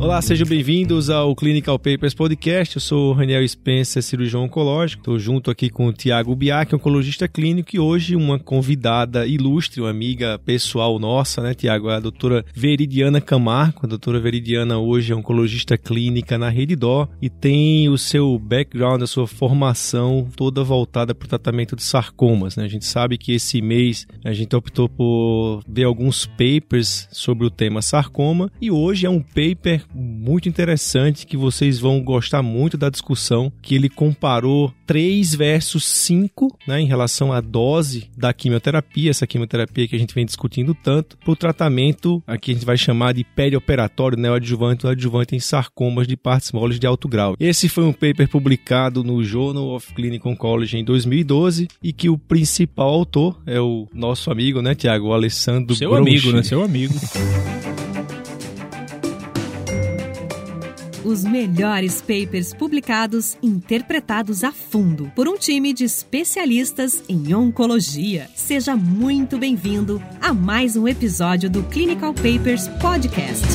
Olá, sejam bem-vindos ao Clinical Papers Podcast. Eu sou o Raniel Spencer, cirurgião oncológico. Estou junto aqui com o Tiago Biak, oncologista clínico, e hoje uma convidada ilustre, uma amiga pessoal nossa, né, Tiago? A doutora Veridiana Camargo. A doutora Veridiana hoje é oncologista clínica na Rede Dó e tem o seu background, a sua formação toda voltada para o tratamento de sarcomas. Né? A gente sabe que esse mês a gente optou por ver alguns papers sobre o tema sarcoma e hoje é um paper muito interessante que vocês vão gostar muito da discussão, que ele comparou 3 versus 5, né, em relação à dose da quimioterapia, essa quimioterapia que a gente vem discutindo tanto, para o tratamento, aqui a gente vai chamar de perioperatório, neoadjuvante ou adjuvante em sarcomas de partes moles de alto grau. Esse foi um paper publicado no Journal of Clinical Oncology em 2012 e que o principal autor é o nosso amigo, né, Tiago, Alessandro Seu amigo, né? Seu amigo. Os melhores papers publicados, interpretados a fundo por um time de especialistas em oncologia. Seja muito bem-vindo a mais um episódio do Clinical Papers Podcast.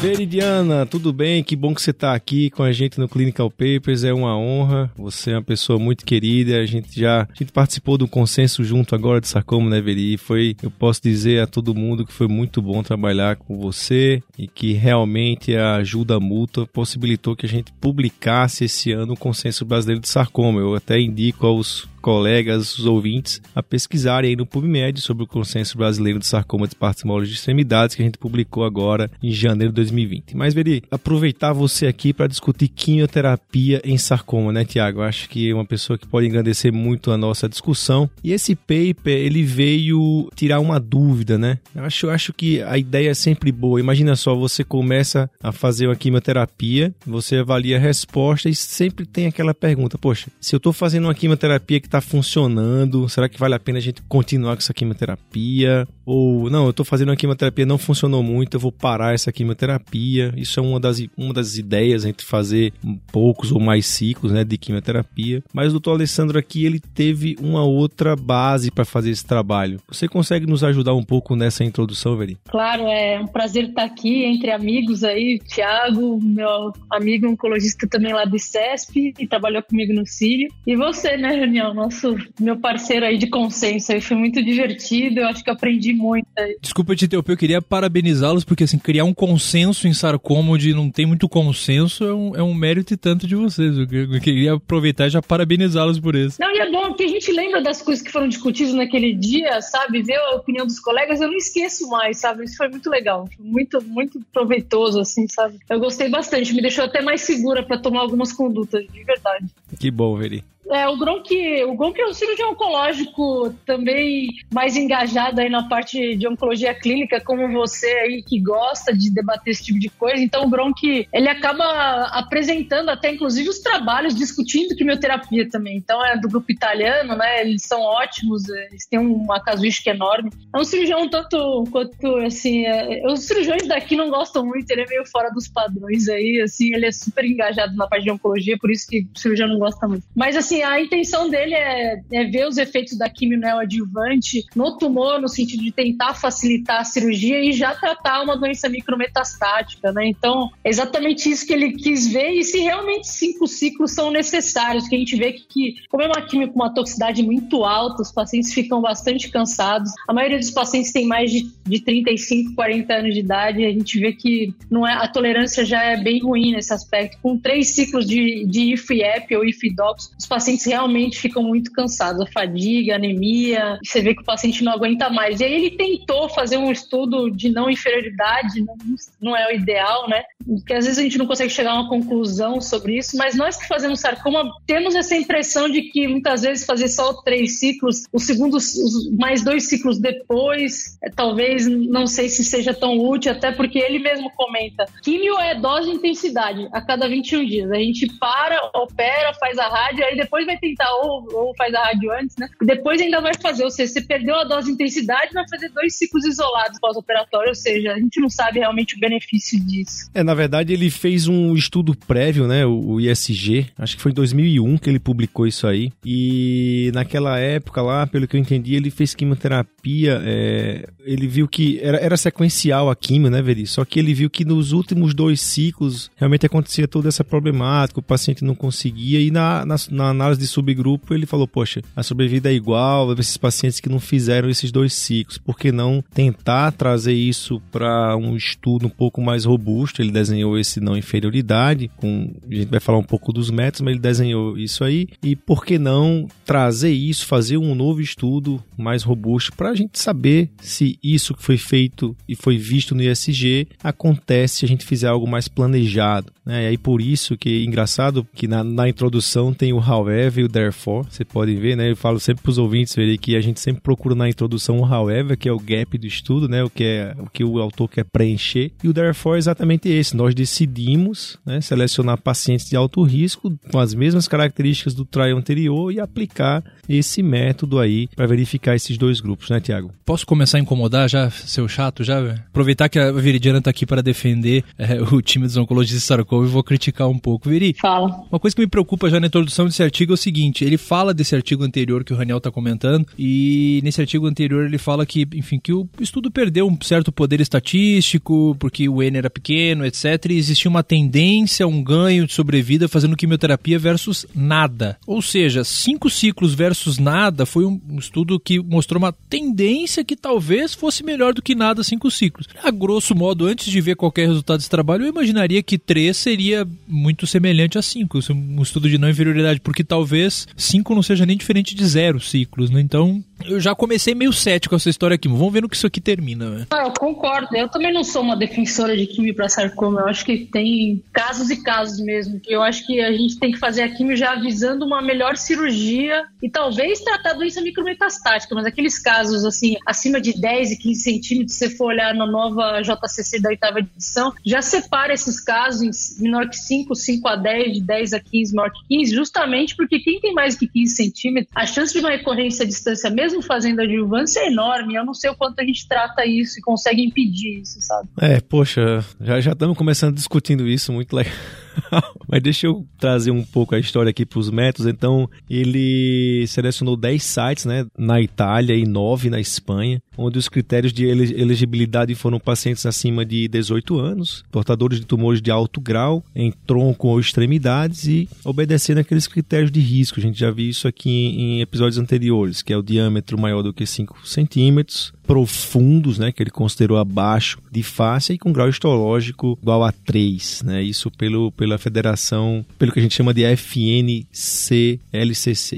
Veridiana, tudo bem? Que bom que você está aqui com a gente no Clinical Papers. É uma honra. Você é uma pessoa muito querida. A gente já a gente participou do consenso junto agora de sarcoma, né, Veri? Foi, eu posso dizer a todo mundo que foi muito bom trabalhar com você e que realmente a ajuda mútua possibilitou que a gente publicasse esse ano o consenso brasileiro de sarcoma. Eu até indico aos colegas, os ouvintes, a pesquisarem aí no PubMed sobre o consenso brasileiro de sarcoma de partes moles de extremidades que a gente publicou agora em janeiro de 2020. Mas, Veri, aproveitar você aqui para discutir quimioterapia em sarcoma, né, Tiago? Acho que é uma pessoa que pode engrandecer muito a nossa discussão. E esse paper, ele veio tirar uma dúvida, né? Eu acho, eu acho que a ideia é sempre boa. Imagina só, você começa a fazer uma quimioterapia, você avalia a resposta e sempre tem aquela pergunta, poxa, se eu estou fazendo uma quimioterapia que está funcionando? Será que vale a pena a gente continuar com essa quimioterapia? Ou, não, eu estou fazendo uma quimioterapia, não funcionou muito, eu vou parar essa quimioterapia. Isso é uma das, uma das ideias entre fazer poucos ou mais ciclos né, de quimioterapia. Mas o doutor Alessandro aqui, ele teve uma outra base para fazer esse trabalho. Você consegue nos ajudar um pouco nessa introdução, Veri? Claro, é um prazer estar aqui entre amigos aí. Tiago, meu amigo oncologista também lá do CESP e trabalhou comigo no Sírio. E você, né, Reunião? nosso meu parceiro aí de consenso. Aí foi muito divertido, eu acho que aprendi muito. Aí. Desculpa te interromper, eu queria parabenizá-los, porque assim, criar um consenso em sarcoma onde não tem muito consenso é um, é um mérito e tanto de vocês. Eu, eu queria aproveitar e já parabenizá-los por isso. Não, e é bom que a gente lembra das coisas que foram discutidas naquele dia, sabe? Ver a opinião dos colegas, eu não esqueço mais, sabe? Isso foi muito legal, muito, muito proveitoso, assim, sabe? Eu gostei bastante, me deixou até mais segura para tomar algumas condutas, de verdade. Que bom, Veri. É, o Gronk, o Gronk é um cirurgião oncológico também mais engajado aí na parte de oncologia clínica, como você aí que gosta de debater esse tipo de coisa. Então o Gronk, ele acaba apresentando até inclusive os trabalhos discutindo quimioterapia também. Então é do grupo italiano, né? Eles são ótimos, eles têm uma casuística enorme. É um cirurgião tanto quanto assim, é, os cirurgiões daqui não gostam muito, ele é meio fora dos padrões aí, assim, ele é super engajado na parte de oncologia, por isso que o cirurgião não gosta muito. Mas assim, a intenção dele é, é ver os efeitos da quimio neoadjuvante no tumor, no sentido de tentar facilitar a cirurgia e já tratar uma doença micrometastática, né? Então, é exatamente isso que ele quis ver e se realmente cinco ciclos são necessários, que a gente vê que, que como é uma quimio com uma toxicidade muito alta, os pacientes ficam bastante cansados. A maioria dos pacientes tem mais de, de 35, 40 anos de idade, a gente vê que não é, a tolerância já é bem ruim nesse aspecto. Com três ciclos de, de IFIEP ou IFIDOPS, os pacientes pacientes realmente ficam muito cansados, a fadiga, a anemia, você vê que o paciente não aguenta mais. E aí ele tentou fazer um estudo de não inferioridade, não, não é o ideal, né? Porque às vezes a gente não consegue chegar a uma conclusão sobre isso, mas nós que fazemos sarcoma temos essa impressão de que muitas vezes fazer só três ciclos, os segundos, mais dois ciclos depois, é, talvez não sei se seja tão útil, até porque ele mesmo comenta: químio é dose de intensidade a cada 21 dias. A gente para, opera, faz a rádio, aí depois depois vai tentar, ou, ou faz a rádio antes, né? Depois ainda vai fazer, ou seja, você perdeu a dose de intensidade, vai fazer dois ciclos isolados pós-operatório, ou seja, a gente não sabe realmente o benefício disso. É, na verdade, ele fez um estudo prévio, né? O ISG, acho que foi em 2001 que ele publicou isso aí. E naquela época lá, pelo que eu entendi, ele fez quimioterapia. É, ele viu que era, era sequencial a quimio, né, Veri? Só que ele viu que nos últimos dois ciclos realmente acontecia toda essa problemática, o paciente não conseguia. E na, na, na análise de subgrupo, ele falou: Poxa, a sobrevida é igual, esses pacientes que não fizeram esses dois ciclos, por que não tentar trazer isso para um estudo um pouco mais robusto? Ele desenhou esse não inferioridade, com, a gente vai falar um pouco dos métodos, mas ele desenhou isso aí. E por que não trazer isso, fazer um novo estudo mais robusto para a gente saber se isso que foi feito e foi visto no ISG acontece se a gente fizer algo mais planejado. Né? E aí por isso que engraçado que na, na introdução tem o however e o therefore. Você pode ver, né? Eu falo sempre para os ouvintes verem que a gente sempre procura na introdução o however, que é o gap do estudo, né? O que é o que o autor quer preencher. E o therefore é exatamente esse. Nós decidimos né, selecionar pacientes de alto risco com as mesmas características do trial anterior e aplicar esse método aí para verificar esses dois grupos, né, Tiago? Posso começar a incomodar já, seu chato já? Aproveitar que a Veridiana está aqui para defender é, o time dos oncologistas sarcoma e vou criticar um pouco. Veri, Fala. Uma coisa que me preocupa já na introdução desse artigo é o seguinte: ele fala desse artigo anterior que o Raniel está comentando, e nesse artigo anterior ele fala que, enfim, que o estudo perdeu um certo poder estatístico, porque o N era pequeno, etc. E existia uma tendência, um ganho de sobrevida fazendo quimioterapia versus nada. Ou seja, cinco ciclos versus nada foi um estudo que mostrou uma tendência que talvez fosse melhor do que nada cinco ciclos. A grosso modo, antes de ver qualquer resultado desse trabalho, eu imaginaria que três seria muito semelhante a cinco, é um estudo de não inferioridade, porque talvez cinco não seja nem diferente de zero ciclos, né? Então, eu já comecei meio cético essa história aqui. Vamos ver no que isso aqui termina. Né? Ah, eu concordo. Eu também não sou uma defensora de quimio para sarcoma. Eu acho que tem casos e casos mesmo. Eu acho que a gente tem que fazer a quimio já avisando uma melhor cirurgia e talvez tratar doença micrometastática. Mas aqueles casos, assim, acima de 10 e 15 centímetros, se você for olhar na nova JCC da oitava edição, já separa esses casos menor que 5, 5 a 10, de 10 a 15, menor que 15, justamente porque quem tem mais que 15 centímetros, a chance de uma recorrência à distância mesmo mesmo fazendo adjuvância, é enorme. Eu não sei o quanto a gente trata isso e consegue impedir isso, sabe? É, poxa, já já estamos começando discutindo isso, muito legal. Mas deixa eu trazer um pouco a história aqui para os métodos. Então, ele selecionou 10 sites né, na Itália e 9 na Espanha, onde os critérios de elegibilidade foram pacientes acima de 18 anos, portadores de tumores de alto grau, em tronco ou extremidades e obedecendo aqueles critérios de risco. A gente já viu isso aqui em episódios anteriores, que é o diâmetro maior do que 5 centímetros, profundos, né, que ele considerou abaixo de face e com grau histológico igual a 3, né? Isso pelo, pela federação, pelo que a gente chama de FNCLCC,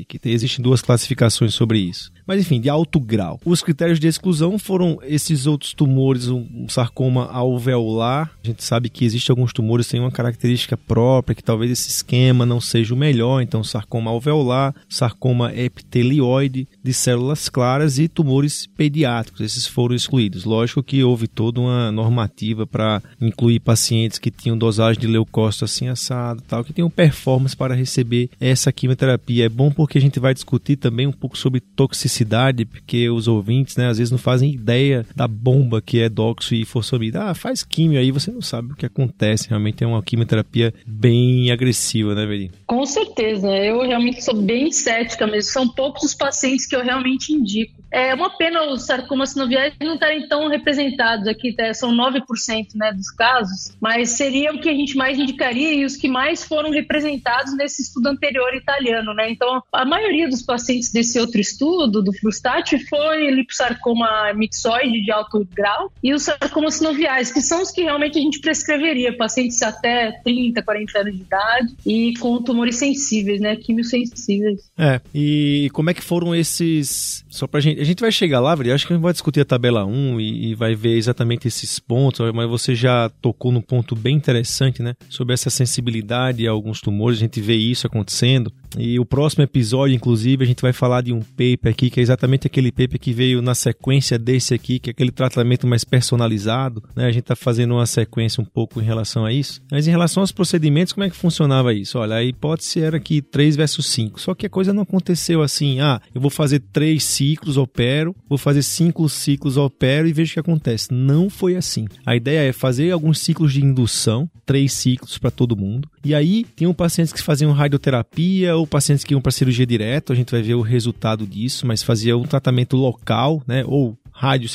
que tem, existem duas classificações sobre isso mas enfim, de alto grau. Os critérios de exclusão foram esses outros tumores, um sarcoma alveolar. A gente sabe que existem alguns tumores que têm uma característica própria, que talvez esse esquema não seja o melhor, então sarcoma alveolar, sarcoma epitelioide de células claras e tumores pediátricos, esses foram excluídos. Lógico que houve toda uma normativa para incluir pacientes que tinham dosagem de leucócito assim assado, tal, que tinham performance para receber essa quimioterapia. É bom porque a gente vai discutir também um pouco sobre toxicidade toxicidade, porque os ouvintes, né, às vezes não fazem ideia da bomba que é doxo e forçamida. Ah, faz químio aí, você não sabe o que acontece. Realmente é uma quimioterapia bem agressiva, né, Veri? Com certeza. Eu realmente sou bem cética mesmo. São poucos os pacientes que eu realmente indico. É uma pena os sarcomas sinoviais não estarem tão representados aqui, tá? são 9% né, dos casos, mas seria o que a gente mais indicaria e os que mais foram representados nesse estudo anterior italiano, né? Então, a maioria dos pacientes desse outro estudo, do Frustat, foi liposarcoma mixoide de alto grau e os sarcomas sinoviais, que são os que realmente a gente prescreveria, pacientes até 30, 40 anos de idade e com tumores sensíveis, né, quimiosensíveis. É, e como é que foram esses, só pra gente, a gente vai chegar lá, Veri, acho que a gente vai discutir a tabela 1 e, e, vai ver exatamente esses pontos, mas você já tocou num ponto bem interessante, né? Sobre essa sensibilidade a alguns tumores, a gente vê isso acontecendo. E o próximo episódio, inclusive, a gente vai falar de um paper aqui, que é exatamente aquele paper que veio na sequência desse aqui, que é aquele tratamento mais personalizado, né? A gente está fazendo uma sequência um pouco em relação a isso. Mas em relação aos procedimentos, como é que funcionava isso? Olha, a hipótese era que 3 versus 5. Só que a coisa não aconteceu assim, ah, eu vou fazer 3 ciclos, opero, vou fazer 5 ciclos, opero e vejo o que acontece. Não foi assim. A ideia é fazer alguns ciclos de indução, 3 ciclos para todo mundo. E aí, tinham pacientes que faziam radioterapia ou pacientes que iam para cirurgia direto, a gente vai ver o resultado disso, mas fazia um tratamento local, né, ou rádio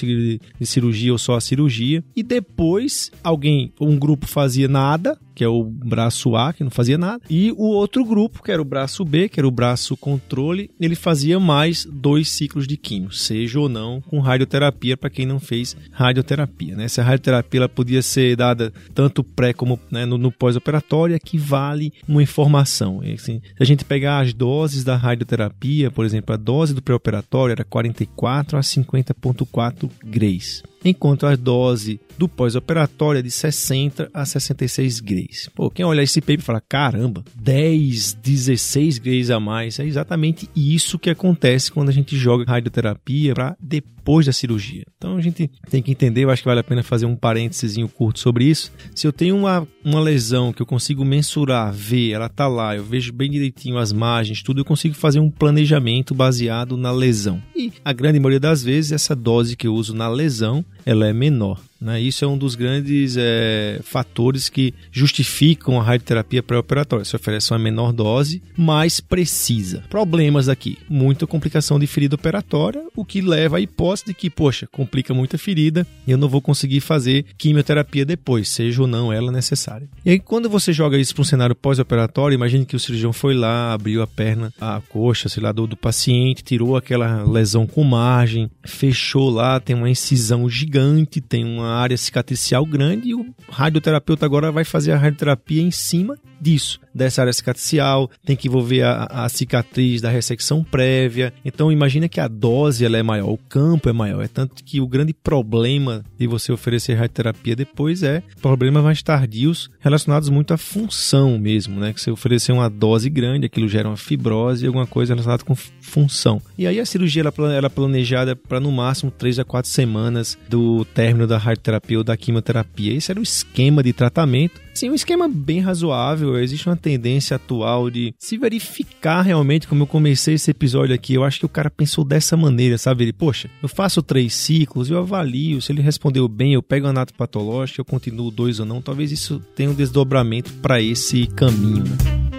de cirurgia ou só a cirurgia. E depois alguém, um grupo fazia nada, que é o braço A, que não fazia nada, e o outro grupo, que era o braço B, que era o braço controle, ele fazia mais dois ciclos de químio, seja ou não com radioterapia para quem não fez radioterapia. Né? Essa radioterapia ela podia ser dada tanto pré como né, no, no pós-operatório, aqui vale uma informação. Assim, se a gente pegar as doses da radioterapia, por exemplo, a dose do pré-operatório era 44 a 50.4 grays enquanto a dose do pós-operatório é de 60 a 66 grays. Pô, quem olha esse paper fala, caramba, 10, 16 grays a mais. É exatamente isso que acontece quando a gente joga radioterapia para depois da cirurgia. Então a gente tem que entender, eu acho que vale a pena fazer um parênteses curto sobre isso. Se eu tenho uma, uma lesão que eu consigo mensurar, ver, ela tá lá, eu vejo bem direitinho as margens, tudo, eu consigo fazer um planejamento baseado na lesão. E a grande maioria das vezes essa dose que eu uso na lesão ela é menor. Né? Isso é um dos grandes é, fatores que justificam a radioterapia pré-operatória. Se oferece uma menor dose, mais precisa. Problemas aqui: muita complicação de ferida operatória, o que leva à hipótese de que, poxa, complica muita ferida e eu não vou conseguir fazer quimioterapia depois, seja ou não ela necessária. E aí, quando você joga isso para um cenário pós-operatório, imagine que o cirurgião foi lá, abriu a perna, a coxa, sei lá, do, do paciente, tirou aquela lesão com margem, fechou lá, tem uma incisão gigante, tem uma área cicatricial grande e o radioterapeuta agora vai fazer a radioterapia em cima disso, dessa área cicatricial, tem que envolver a, a, cicatriz da ressecção prévia. Então imagina que a dose ela é maior, o campo é maior. É tanto que o grande problema de você oferecer radioterapia depois é problemas mais tardios relacionados muito à função mesmo, né? Que você oferecer uma dose grande, aquilo gera uma fibrose e alguma coisa relacionada com função. E aí a cirurgia ela, ela é planejada para no máximo 3 a 4 semanas do término da radioterapia ou da quimioterapia. Esse era o esquema de tratamento Sim, um esquema bem razoável. Existe uma tendência atual de se verificar realmente, como eu comecei esse episódio aqui. Eu acho que o cara pensou dessa maneira, sabe? Ele, poxa, eu faço três ciclos, eu avalio. Se ele respondeu bem, eu pego a anato patológico, eu continuo dois ou não. Talvez isso tenha um desdobramento para esse caminho, né?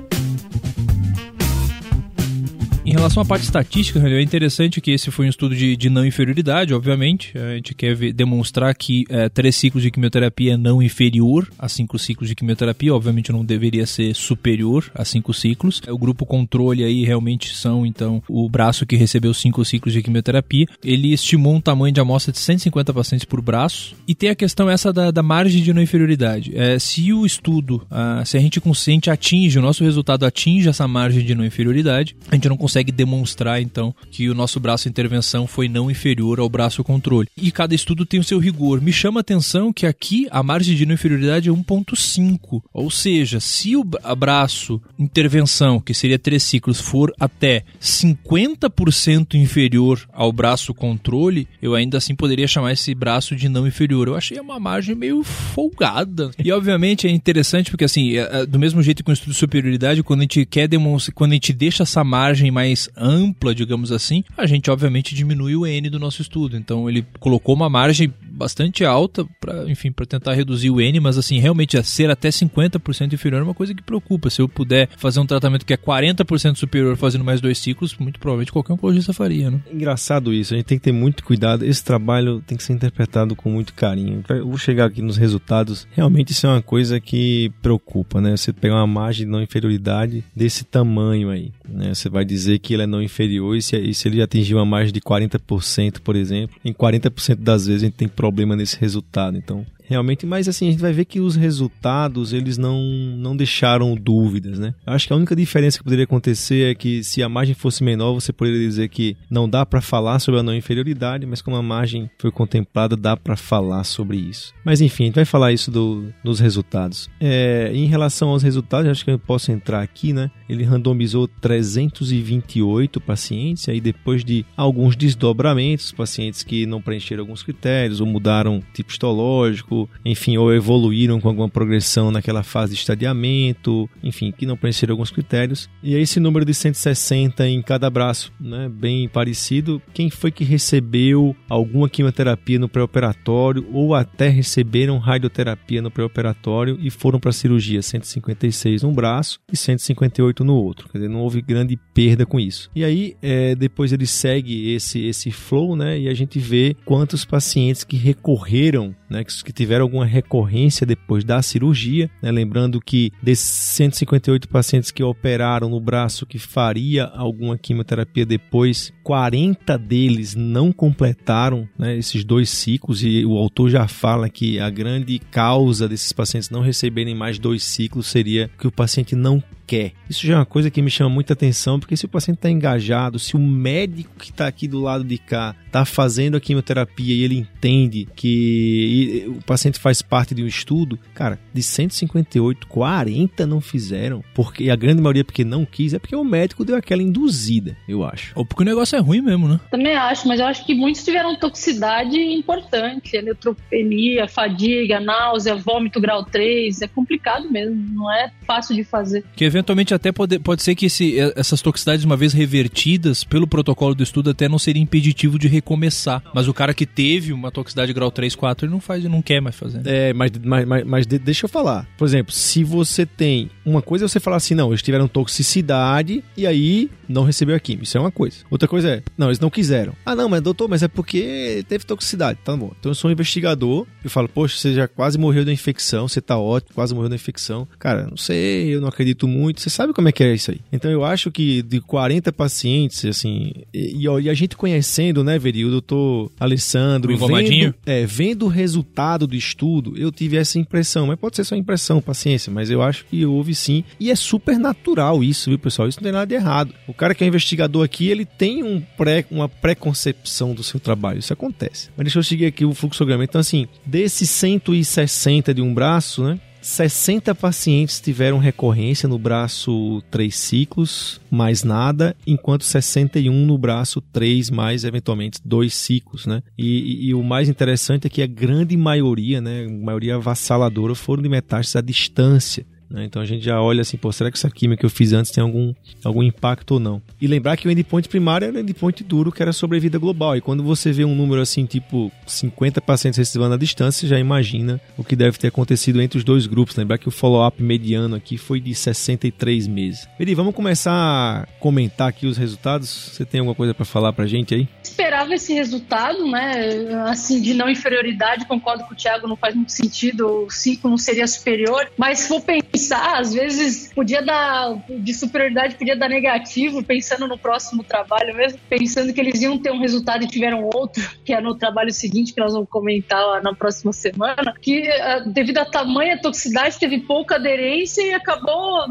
Relação à parte estatística, é interessante que esse foi um estudo de, de não inferioridade, obviamente. A gente quer ver, demonstrar que é, três ciclos de quimioterapia é não inferior a cinco ciclos de quimioterapia. Obviamente não deveria ser superior a cinco ciclos. O grupo controle aí realmente são, então, o braço que recebeu cinco ciclos de quimioterapia. Ele estimou um tamanho de amostra de 150 pacientes por braço. E tem a questão essa da, da margem de não inferioridade. É, se o estudo, ah, se a gente consciente atinge, o nosso resultado atinge essa margem de não inferioridade, a gente não consegue consegue demonstrar então que o nosso braço intervenção foi não inferior ao braço controle. E cada estudo tem o seu rigor. Me chama a atenção que aqui a margem de não inferioridade é 1.5, ou seja, se o braço intervenção, que seria três ciclos, for até 50% inferior ao braço controle, eu ainda assim poderia chamar esse braço de não inferior. Eu achei uma margem meio folgada. E obviamente é interessante porque assim, é, é, do mesmo jeito que o estudo de superioridade, quando a gente quer demonstrar, quando a gente deixa essa margem mais mais ampla, digamos assim, a gente obviamente diminui o N do nosso estudo. Então ele colocou uma margem bastante alta para, enfim, para tentar reduzir o N, mas assim, realmente ser até 50% inferior é uma coisa que preocupa. Se eu puder fazer um tratamento que é 40% superior fazendo mais dois ciclos, muito provavelmente qualquer oncologista faria, né? Engraçado isso, a gente tem que ter muito cuidado. Esse trabalho tem que ser interpretado com muito carinho. Eu vou chegar aqui nos resultados. Realmente isso é uma coisa que preocupa, né? Você pegar uma margem de não inferioridade desse tamanho aí, né? Você vai dizer que ele é não inferior e se, e se ele atingir uma margem de 40%, por exemplo, em 40% das vezes a gente tem problema nesse resultado. Então, realmente, mas assim, a gente vai ver que os resultados, eles não, não deixaram dúvidas, né? Acho que a única diferença que poderia acontecer é que se a margem fosse menor, você poderia dizer que não dá para falar sobre a não inferioridade, mas como a margem foi contemplada, dá para falar sobre isso. Mas enfim, a gente vai falar isso do, dos resultados. É, em relação aos resultados, acho que eu posso entrar aqui, né? Ele randomizou 328 pacientes, aí depois de alguns desdobramentos, pacientes que não preencheram alguns critérios, ou mudaram tipo histológico, enfim, ou evoluíram com alguma progressão naquela fase de estadiamento, enfim, que não preencheram alguns critérios. E aí esse número de 160 em cada braço, né? Bem parecido. Quem foi que recebeu alguma quimioterapia no pré-operatório ou até receberam radioterapia no pré-operatório e foram para a cirurgia? 156 num braço e 158 no outro. Quer dizer, não houve grande perda com isso. E aí, é, depois ele segue esse, esse flow, né? E a gente vê quantos pacientes que recorreram, né? Que, tiveram alguma recorrência depois da cirurgia, né? Lembrando que desses 158 pacientes que operaram no braço que faria alguma quimioterapia depois, 40 deles não completaram né, esses dois ciclos e o autor já fala que a grande causa desses pacientes não receberem mais dois ciclos seria que o paciente não quer. Isso já é uma coisa que me chama muita atenção, porque se o paciente está engajado, se o médico que está aqui do lado de cá está fazendo a quimioterapia e ele entende que o paciente faz parte de um estudo, cara, de 158, 40 não fizeram, porque a grande maioria porque não quis, é porque o médico deu aquela induzida, eu acho. Ou porque o negócio é ruim mesmo, né? Também acho, mas eu acho que muitos tiveram toxicidade importante, neutropenia, fadiga, náusea, vômito grau 3, é complicado mesmo, não é fácil de fazer. Que eventualmente até pode, pode ser que esse, essas toxicidades, uma vez revertidas pelo protocolo do estudo, até não seria impeditivo de recomeçar. Mas o cara que teve uma toxicidade grau 3, 4, ele não faz e não quer mais fazer. É, mas, mas, mas, mas deixa eu falar. Por exemplo, se você tem. Uma coisa é você falar assim, não, eles tiveram toxicidade e aí não recebeu a química. Isso é uma coisa. Outra coisa não, eles não quiseram. Ah, não, mas doutor, mas é porque teve toxicidade. Tá bom. Então eu sou um investigador, eu falo, poxa, você já quase morreu da infecção, você tá ótimo, quase morreu da infecção. Cara, não sei, eu não acredito muito. Você sabe como é que é isso aí. Então eu acho que de 40 pacientes, assim, e, e a gente conhecendo, né, Veri, o doutor Alessandro, vendo, é, vendo o resultado do estudo, eu tive essa impressão, mas pode ser só impressão, paciência, mas eu acho que houve sim, e é super natural isso, viu, pessoal? Isso não tem nada de errado. O cara que é investigador aqui, ele tem um pré, uma preconcepção do seu trabalho, isso acontece. Mas deixa eu seguir aqui o fluxograma. Então, assim, desses 160 de um braço, né, 60 pacientes tiveram recorrência no braço 3 ciclos, mais nada, enquanto 61 no braço 3, mais eventualmente 2 ciclos, né? E, e, e, o mais interessante é que a grande maioria, né, a maioria avassaladora, foram de metástases à distância. Né? Então a gente já olha assim, pô, será que essa química que eu fiz antes tem algum, algum impacto ou não? E lembrar que o endpoint primário era o endpoint duro, que era sobrevida global. E quando você vê um número assim, tipo 50 pacientes recebendo à distância, já imagina o que deve ter acontecido entre os dois grupos. Lembrar que o follow-up mediano aqui foi de 63 meses. Eri, vamos começar a comentar aqui os resultados. Você tem alguma coisa para falar pra gente aí? Esperava esse resultado, né? Assim, de não inferioridade, concordo com o Thiago, não faz muito sentido, o 5 não seria superior, mas for pensar pensar, às vezes podia dar de superioridade, podia dar negativo, pensando no próximo trabalho mesmo, pensando que eles iam ter um resultado e tiveram outro, que é no trabalho seguinte, que nós vamos comentar na próxima semana, que ah, devido à tamanha toxicidade teve pouca aderência e acabou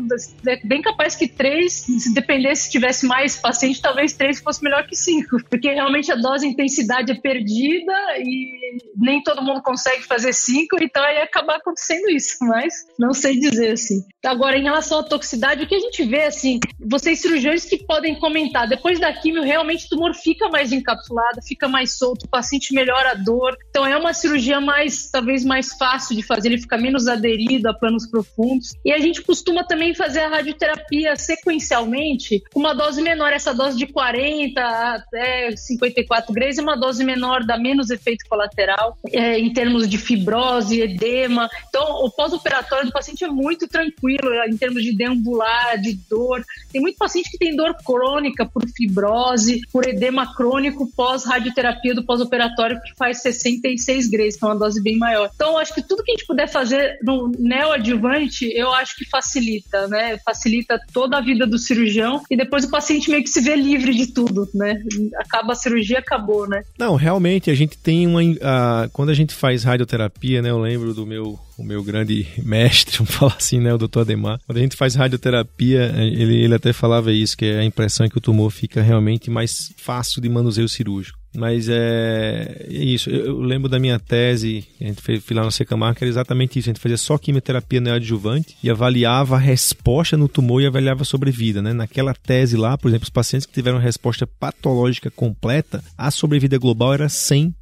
é bem capaz que três, se dependesse, se tivesse mais paciente, talvez três fosse melhor que cinco, porque realmente a dose intensidade é perdida e nem todo mundo consegue fazer cinco, então aí acabar acontecendo isso, mas não sei dizer assim. Agora, em relação à toxicidade, o que a gente vê, assim, vocês cirurgiões que podem comentar, depois da quimio, realmente o tumor fica mais encapsulado, fica mais solto, o paciente melhora a dor. Então, é uma cirurgia mais, talvez, mais fácil de fazer, ele fica menos aderido a planos profundos. E a gente costuma também fazer a radioterapia sequencialmente, com uma dose menor. Essa dose de 40 até 54 graus é uma dose menor, dá menos efeito colateral, é, em termos de fibrose, edema. Então, o pós-operatório do paciente é muito muito tranquilo em termos de deambular, de dor. Tem muito paciente que tem dor crônica por fibrose, por edema crônico pós-radioterapia do pós-operatório, que faz 66 graus, que é uma dose bem maior. Então, acho que tudo que a gente puder fazer no neoadjuvante, eu acho que facilita, né? Facilita toda a vida do cirurgião e depois o paciente meio que se vê livre de tudo, né? Acaba a cirurgia, acabou, né? Não, realmente, a gente tem uma. A, quando a gente faz radioterapia, né? Eu lembro do meu o meu grande mestre, vamos falar assim, né, o doutor Ademar. Quando a gente faz radioterapia, ele, ele até falava isso, que a impressão é que o tumor fica realmente mais fácil de manuseio cirúrgico. Mas é, é isso. Eu, eu, lembro da minha tese, a gente fez lá no Secamar, que era exatamente isso. A gente fazia só quimioterapia neoadjuvante e avaliava a resposta no tumor e avaliava a sobrevida. Né? Naquela tese lá, por exemplo, os pacientes que tiveram resposta patológica completa, a sobrevida global era 100%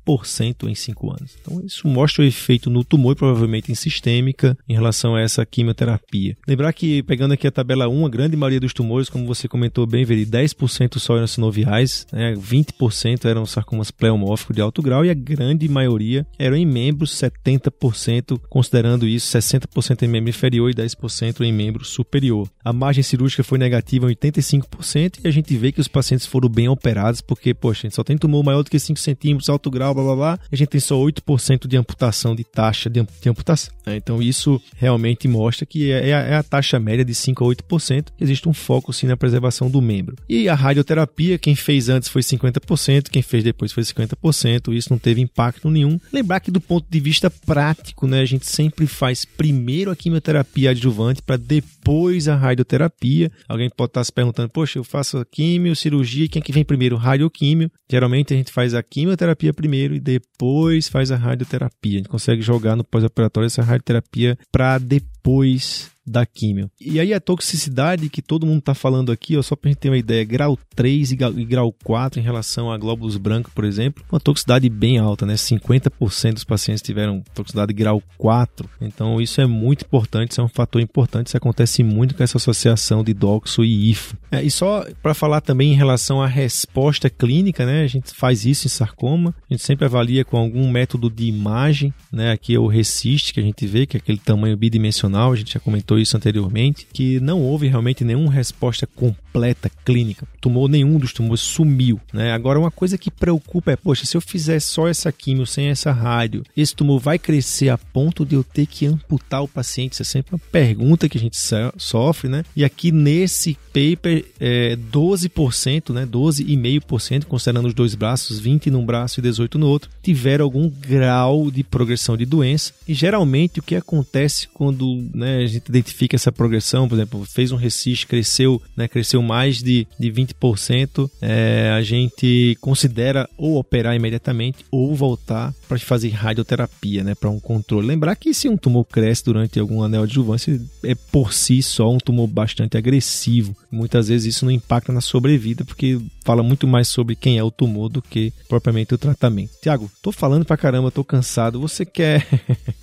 em 5 anos. Então isso mostra o efeito no tumor e provavelmente em sistêmica em relação a essa quimioterapia. Lembrar que, pegando aqui a tabela 1, a grande maioria dos tumores, como você comentou bem, Veri, 10% só eram sinoviais, né? 20% eram sarcomas pleomórficos de alto grau e a grande maioria eram em membros, 70%, considerando isso, 60% em membro inferior e 10% em membro superior. A margem cirúrgica foi negativa em 85% e a gente vê que os pacientes foram bem operados porque, poxa, a gente só tem tumor maior do que 5 centímetros, alto grau, blá blá blá, a gente tem só 8% de amputação, de taxa de, amputação. Né? Então isso realmente mostra que é, é a, é taxa média de 5 a 8%, existe um foco sim na preservação do membro. E a radioterapia, quem fez antes foi 50%, quem fez depois foi 50%, isso não teve impacto nenhum. Lembrar que do ponto de vista prático, né, a gente sempre faz primeiro a quimioterapia adjuvante para depois a radioterapia. Alguém pode estar se perguntando, poxa, eu faço a quimio, cirurgia, quem é que vem primeiro? Radioquímio. Geralmente a gente faz a quimioterapia primeiro e depois faz a radioterapia. A gente consegue jogar no pós-operatório essa radioterapia para depois da químio. E aí a toxicidade que todo mundo está falando aqui, ó, só para a gente ter uma ideia, grau 3 e grau 4 em relação a glóbulos brancos, por exemplo, uma toxicidade bem alta, né? 50% dos pacientes tiveram toxicidade grau 4. Então isso é muito importante, isso é um fator importante, isso acontece muito com essa associação de doxo e IFO. É, e só para falar também em relação à resposta clínica, né? A gente faz isso em sarcoma, a gente sempre avalia com algum método de imagem, né? Aqui é o RECIST que a gente vê, que é aquele tamanho bidimensional, a gente já comentou isso anteriormente, que não houve realmente nenhuma resposta completa clínica. Tumor nenhum dos tumores sumiu, né? Agora uma coisa que preocupa é, poxa, se eu fizer só essa quimio sem essa rádio, esse tumor vai crescer a ponto de eu ter que amputar o paciente? Isso é sempre uma pergunta que a gente sofre, né? E aqui nesse paper, é, 12%, né? 12,5%, considerando os dois braços, 20 num braço e 18 no outro, tiveram algum grau de progressão de doença. E geralmente o que acontece quando né, a gente identifica essa progressão, por exemplo, fez um resist, cresceu, né, cresceu mais de, de 20%, é, a gente considera ou operar imediatamente ou voltar para fazer radioterapia, né, para um controle. Lembrar que se um tumor cresce durante algum anel adjuvância, é por si só um tumor bastante agressivo. Muitas vezes isso não impacta na sobrevida, porque fala muito mais sobre quem é o tumor do que propriamente o tratamento. Tiago, tô falando pra caramba, tô cansado. Você quer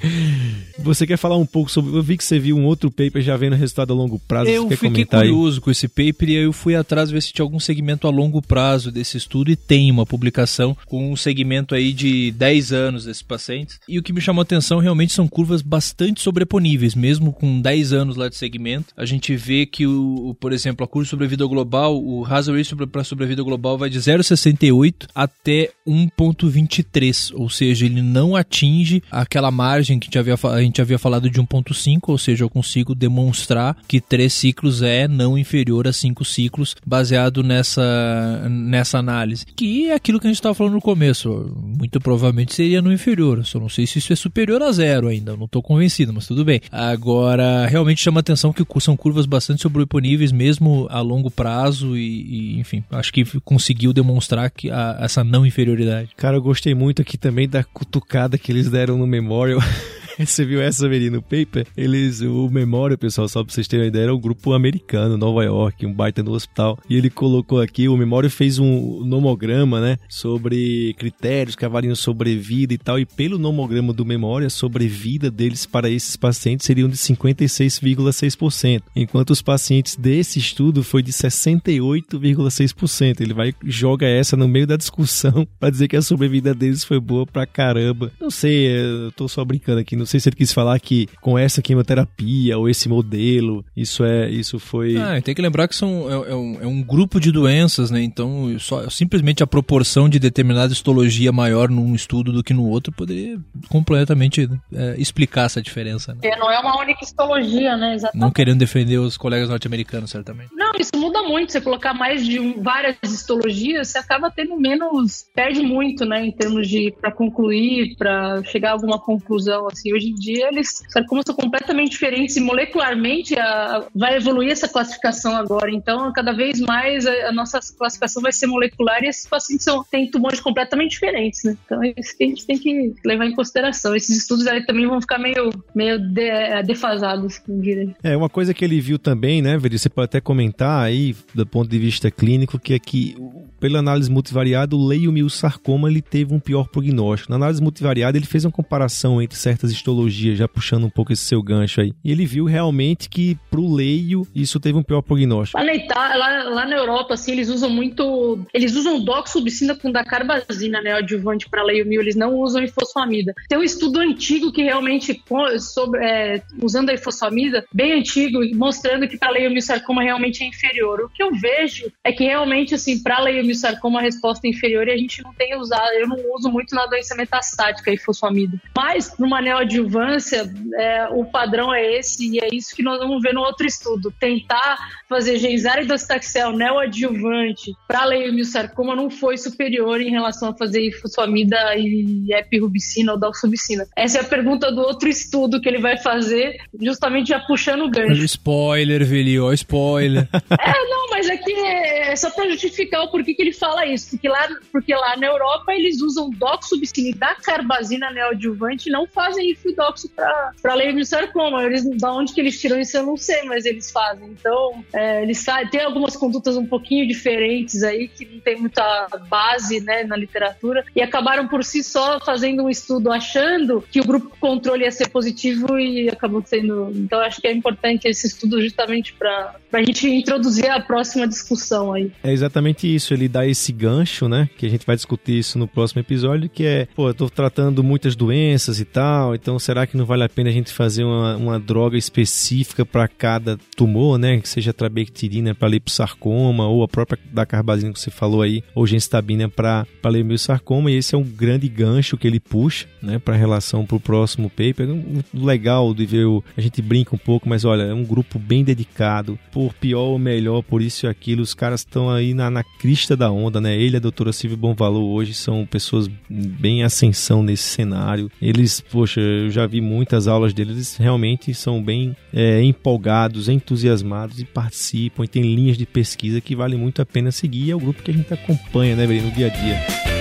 Você quer falar um pouco sobre, vi que você viu um outro paper já vendo resultado a longo prazo, eu fiquei curioso aí? com esse paper e eu fui atrás ver se tinha algum segmento a longo prazo desse estudo e tem uma publicação com um segmento aí de 10 anos desses pacientes. E o que me chamou a atenção realmente são curvas bastante sobreponíveis, mesmo com 10 anos lá de segmento. A gente vê que o, por exemplo, a curva de sobrevida global, o hazard ratio para sobrevida global vai de 0,68 até 1,23, ou seja, ele não atinge aquela margem que a gente havia falado de 1,5, ou seja, eu consigo demonstrar que três ciclos é não inferior a cinco ciclos, baseado nessa, nessa análise. Que é aquilo que a gente estava falando no começo, muito provavelmente seria no inferior, só não sei se isso é superior a zero ainda, não estou convencido, mas tudo bem. Agora, realmente chama atenção que são curvas bastante sobreponíveis, mesmo a longo prazo, e, e enfim, acho que conseguiu demonstrar que a, essa não inferioridade. Cara, eu gostei muito aqui também da cutucada que eles deram no Memorial. Você viu essa, Veri, no paper? Eles, o Memória, pessoal, só pra vocês terem uma ideia, era um grupo americano, Nova York, um baita no hospital. E ele colocou aqui, o Memória fez um nomograma, né? Sobre critérios que avaliam sobrevida e tal. E pelo nomograma do Memória, a sobrevida deles para esses pacientes seriam de 56,6%. Enquanto os pacientes desse estudo foi de 68,6%. Ele vai joga essa no meio da discussão para dizer que a sobrevida deles foi boa pra caramba. Não sei, eu tô só brincando aqui não sei se ele quis falar que com essa quimioterapia ou esse modelo, isso é, isso foi. Ah, tem que lembrar que são, é, é, um, é um grupo de doenças, né? Então, só, simplesmente a proporção de determinada histologia maior num estudo do que no outro poderia completamente é, explicar essa diferença. Né? É, não é uma única histologia, né? Exatamente. Não querendo defender os colegas norte-americanos, certamente. Não, isso muda muito. Você colocar mais de um, várias histologias, você acaba tendo menos, perde muito, né? Em termos de para concluir, para chegar a alguma conclusão. Assim, hoje em dia eles são completamente diferentes e molecularmente a, vai evoluir essa classificação agora. Então, cada vez mais a, a nossa classificação vai ser molecular e esses pacientes são, têm tumores completamente diferentes, né? Então, é isso que a gente tem que levar em consideração. Esses estudos aí também vão ficar meio, meio de, é, defasados, diria. É, uma coisa que ele viu também, né, Veri, você pode até comentar aí, do ponto de vista clínico, que é que pela análise multivariada, o leiomiossarcoma ele teve um pior prognóstico. Na análise multivariada, ele fez uma comparação entre certas histologias, já puxando um pouco esse seu gancho aí. E ele viu realmente que pro leio isso teve um pior prognóstico. Lá na, Itália, lá, lá na Europa, assim, eles usam muito. Eles usam doxubicina com dacarbazina, né? Adjuvante para leiomio, eles não usam ifosfamida. Tem um estudo antigo que realmente, sobre, é, usando a ifosfamida, bem antigo, mostrando que para leiomiosarcoma realmente é inferior. O que eu vejo é que realmente, assim, para leiomiosarcoma sarcoma a resposta inferior e a gente não tem usado, eu não uso muito na doença metastática e fosfamida. Mas numa neoadjuvância, é, o padrão é esse e é isso que nós vamos ver no outro estudo. Tentar fazer genzar e docetaxel neoadjuvante para leiomiossarcoma não foi superior em relação a fazer fosfamida e epirubicina ou dalsubicina. Essa é a pergunta do outro estudo que ele vai fazer, justamente já puxando o gancho. Spoiler, Velio, spoiler. é, não, mas é, é só para justificar o porquê que ele fala isso? Porque lá, porque lá na Europa eles usam doxubicina e dacarbazina neoadjuvante e não fazem ifidoxo para leiomiossarcoma. Eles, da onde que eles tiram isso eu não sei, mas eles fazem. Então, é, eles têm algumas condutas um pouquinho diferentes aí, que não tem muita base né, na literatura, e acabaram por si só fazendo um estudo achando que o grupo controle ia ser positivo e acabou sendo. Então, acho que é importante esse estudo justamente para a gente introduzir a próxima discussão aí. É exatamente isso. Ele dá esse gancho, né? Que a gente vai discutir isso no próximo episódio, que é, pô, eu tô tratando muitas doenças e tal, então será que não vale a pena a gente fazer uma, uma droga específica para cada tumor, né? Que seja trabectirina para liposarcoma ou a própria da carbazina que você falou aí, ou genstabina para leiomiosarcoma, e esse é um grande gancho que ele puxa, né, para relação pro próximo paper. Legal de ver, o, a gente brinca um pouco, mas olha, é um grupo bem dedicado, por pior ou melhor, por isso e aquilo, os caras estão aí na, na crista da onda, né? Ele a doutora Silvia Bonvalor hoje são pessoas bem em ascensão nesse cenário. Eles, poxa, eu já vi muitas aulas deles, eles realmente são bem é, empolgados, entusiasmados e participam e tem linhas de pesquisa que vale muito a pena seguir. É o grupo que a gente acompanha, né, no dia a dia.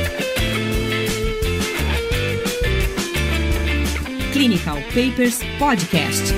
Clinical Papers Podcast.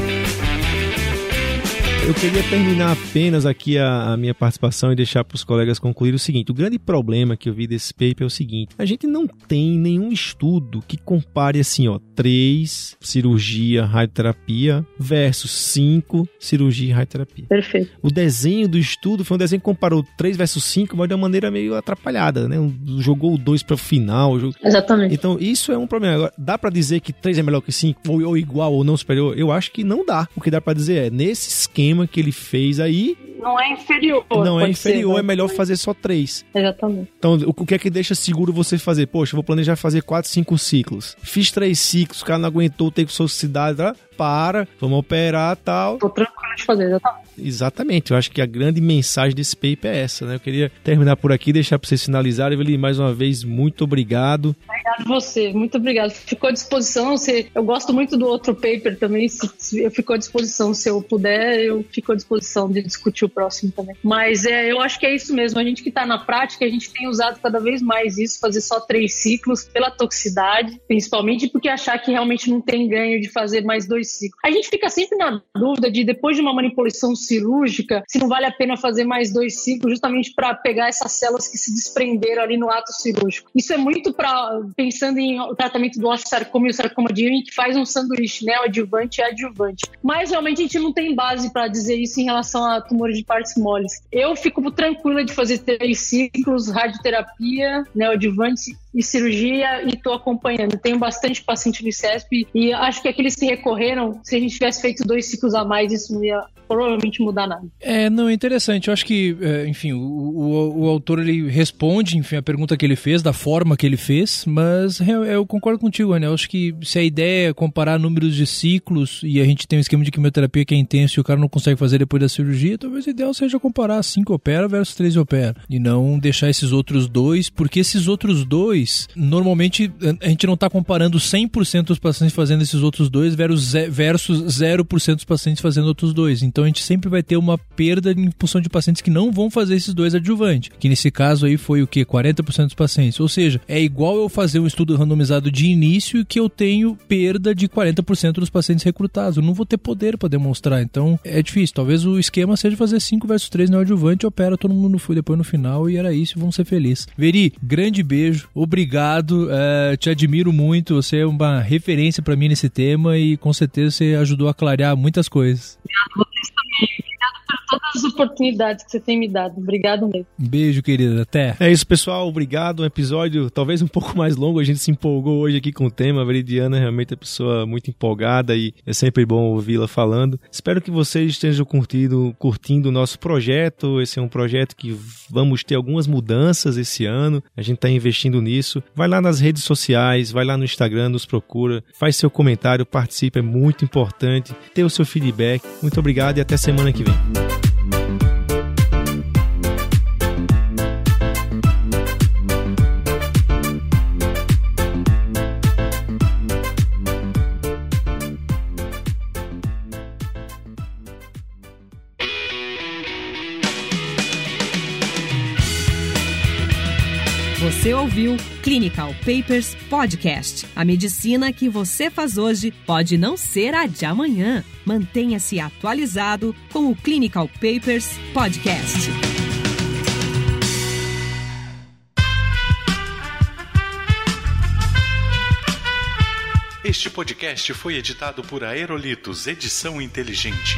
Eu queria terminar apenas aqui a, a minha participação e deixar para os colegas concluir o seguinte: o grande problema que eu vi desse paper é o seguinte: a gente não tem nenhum estudo que compare assim, ó, 3 cirurgia, radioterapia versus 5 cirurgia e radioterapia. Perfeito. O desenho do estudo foi um desenho que comparou 3 versus 5, mas de uma maneira meio atrapalhada, né? Jogou o 2 para o final. Jogou... Exatamente. Então, isso é um problema. Agora, dá para dizer que 3 é melhor que 5, ou, ou igual, ou não superior? Eu acho que não dá. O que dá para dizer é, nesse esquema esquema que ele fez aí. Não é inferior. Não é inferior, ser, é melhor fazer só três. Exatamente. Então, o que é que deixa seguro você fazer? Poxa, eu vou planejar fazer quatro, cinco ciclos. Fiz três ciclos, o cara não aguentou, teve sociedade, tá? para, vamos operar tal. Tô tranquilo de fazer, exatamente. Exatamente, eu acho que a grande mensagem desse paper é essa, né? Eu queria terminar por aqui, deixar para vocês finalizarem. Evelyn, mais uma vez, muito obrigado. Obrigado você, muito obrigado. Ficou à disposição, se, eu gosto muito do outro paper também, se, se eu fico à disposição, se eu puder, eu fico à disposição de discutir o próximo também. Mas é, eu acho que é isso mesmo, a gente que está na prática, a gente tem usado cada vez mais isso, fazer só três ciclos pela toxicidade, principalmente porque achar que realmente não tem ganho de fazer mais dois ciclos. A gente fica sempre na dúvida de, depois de uma manipulação cirúrgica, se não vale a pena fazer mais dois ciclos, justamente para pegar essas células que se desprenderam ali no ato cirúrgico. Isso é muito para pensando em tratamento do osteosarcoma e o sarcoma de Ewing, que faz um sanduíche neoadjuvante e adjuvante. Mas realmente a gente não tem base para dizer isso em relação a tumores de partes moles. Eu fico tranquila de fazer três ciclos, radioterapia, neoadjuvante e cirurgia e estou acompanhando. Tenho bastante paciente no ICESP e acho que aqueles que recorreram, se a gente tivesse feito dois ciclos a mais, isso não ia provavelmente mudar nada. É, não, é interessante. Eu acho que, é, enfim, o, o, o, autor ele responde, enfim, a pergunta que ele fez, da forma que ele fez, mas eu, eu concordo contigo, né? Eu acho que se a ideia é comparar números de ciclos e a gente tem um esquema de quimioterapia que é intenso e o cara não consegue fazer depois da cirurgia, talvez o ideal seja comparar 5 opera versus 3 opera e não deixar esses outros dois, porque esses outros dois, normalmente a gente não está comparando 100% dos pacientes fazendo esses outros dois versus 0% dos pacientes fazendo outros dois. Então a gente sempre vai ter uma perda em função de pacientes que não vão fazer esses dois adjuvantes, que nesse caso aí foi o que 40% dos pacientes. Ou seja, é igual eu fazer um estudo randomizado de início que eu tenho perda de 40% dos pacientes recrutados. Eu não vou ter poder para demonstrar. Então é difícil. Talvez o esquema seja fazer 5 versus 3 no adjuvante, opera todo mundo foi depois no final e era isso. Vamos ser felizes. Veri, grande beijo, obrigado, é, te admiro muito. Você é uma referência para mim nesse tema e com certeza você ajudou a clarear muitas coisas. Obrigado vocês também todas as oportunidades que você tem me dado. Obrigado mesmo. Um beijo, querida. Até. É isso, pessoal. Obrigado. Um episódio talvez um pouco mais longo. A gente se empolgou hoje aqui com o tema. A Veridiana é realmente é uma pessoa muito empolgada e é sempre bom ouvi-la falando. Espero que vocês estejam curtindo, curtindo o nosso projeto. Esse é um projeto que vamos ter algumas mudanças esse ano. A gente está investindo nisso. Vai lá nas redes sociais, vai lá no Instagram, nos procura, faz seu comentário, participe. É muito importante ter o seu feedback. Muito obrigado e até semana que vem. Você ouviu Clinical Papers Podcast. A medicina que você faz hoje pode não ser a de amanhã. Mantenha-se atualizado com o Clinical Papers Podcast. Este podcast foi editado por Aerolitos Edição Inteligente.